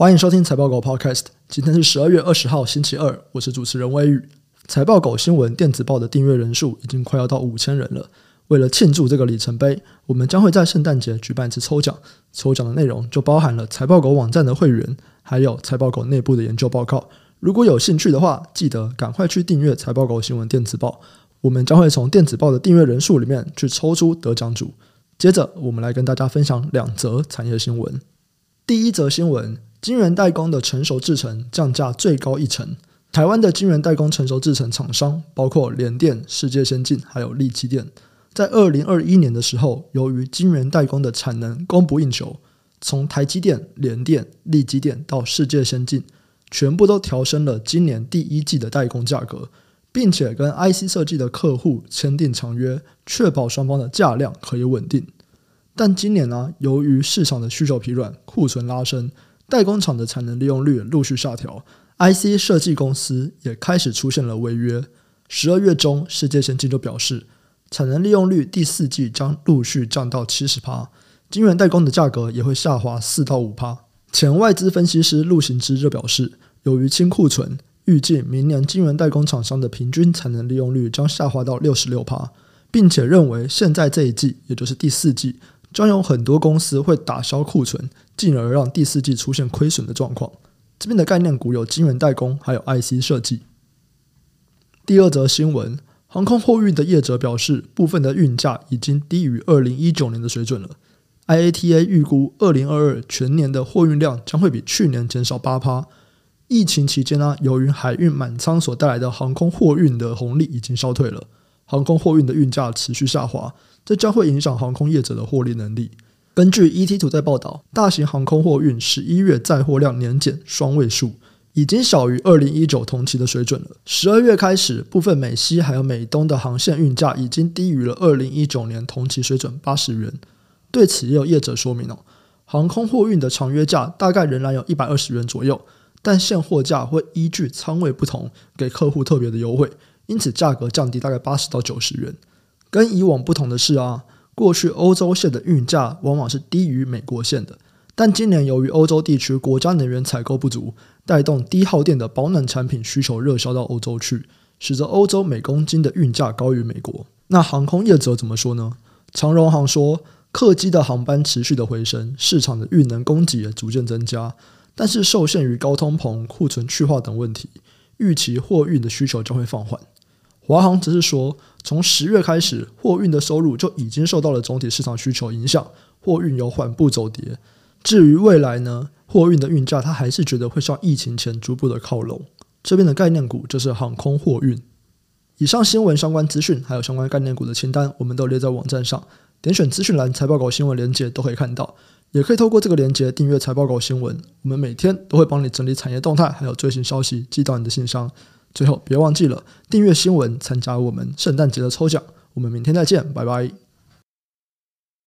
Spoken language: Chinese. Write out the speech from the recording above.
欢迎收听财报狗 Podcast。今天是十二月二十号，星期二，我是主持人威宇。财报狗新闻电子报的订阅人数已经快要到五千人了。为了庆祝这个里程碑，我们将会在圣诞节举办一次抽奖。抽奖的内容就包含了财报狗网站的会员，还有财报狗内部的研究报告。如果有兴趣的话，记得赶快去订阅财报狗新闻电子报。我们将会从电子报的订阅人数里面去抽出得奖组。接着，我们来跟大家分享两则产业新闻。第一则新闻。晶圆代工的成熟制程降价最高一成。台湾的晶圆代工成熟制程厂商包括联电、世界先进，还有力积电。在二零二一年的时候，由于晶圆代工的产能供不应求，从台积电、联电、力积电到世界先进，全部都调升了今年第一季的代工价格，并且跟 IC 设计的客户签订长约，确保双方的价量可以稳定。但今年呢、由于市场的需求疲软，库存拉升。代工厂的产能利用率陆续下调，IC 设计公司也开始出现了违约。十二月中，世界先进就表示，产能利用率第四季将陆续降到七十趴，晶圆代工的价格也会下滑四到五趴。前外资分析师陆行之就表示，由于清库存，预计明年晶圆代工厂商的平均产能利用率将下滑到六十六趴，并且认为现在这一季，也就是第四季。将有很多公司会打消库存，进而让第四季出现亏损的状况。这边的概念股有晶圆代工，还有 IC 设计。第二则新闻，航空货运的业者表示，部分的运价已经低于二零一九年的水准了。IATA 预估，二零二二全年的货运量将会比去年减少八趴。疫情期间呢、由于海运满仓所带来的航空货运的红利已经消退了，航空货运的运价持续下滑。这将会影响航空业者的获利能力。根据 etto 报道，大型航空货运十一月载货量年减双位数，已经小于二零一九同期的水准了。十二月开始，部分美西还有美东的航线运价已经低于了二零一九年同期水准八十元。对此，也有业者说明哦，航空货运的长约价大概仍然有一百二十元左右，但现货价会依据仓位不同给客户特别的优惠，因此价格降低大概八十到九十元。跟以往不同的是啊，过去欧洲线的运价往往是低于美国线的，但今年由于欧洲地区国家能源采购不足，带动低耗电的保暖产品需求热销到欧洲去，使得欧洲每公斤的运价高于美国。那航空业者怎么说呢？长荣航说，客机的航班持续的回升，市场的运能供给也逐渐增加，但是受限于高通膨、库存去化等问题，预期货运的需求将会放缓。华航只是说，从十月开始，货运的收入就已经受到了总体市场需求影响，货运有缓步走跌。至于未来呢，货运的运价，它还是觉得会向疫情前逐步的靠拢。这边的概念股就是航空货运。以上新闻相关资讯，还有相关概念股的清单，我们都列在网站上，点选资讯栏财报狗新闻连接都可以看到，也可以透过这个连接订阅财报狗新闻。我们每天都会帮你整理产业动态，还有最新消息寄到你的信箱。最后，别忘记了订阅新闻，参加我们圣诞节的抽奖。我们明天再见，拜拜。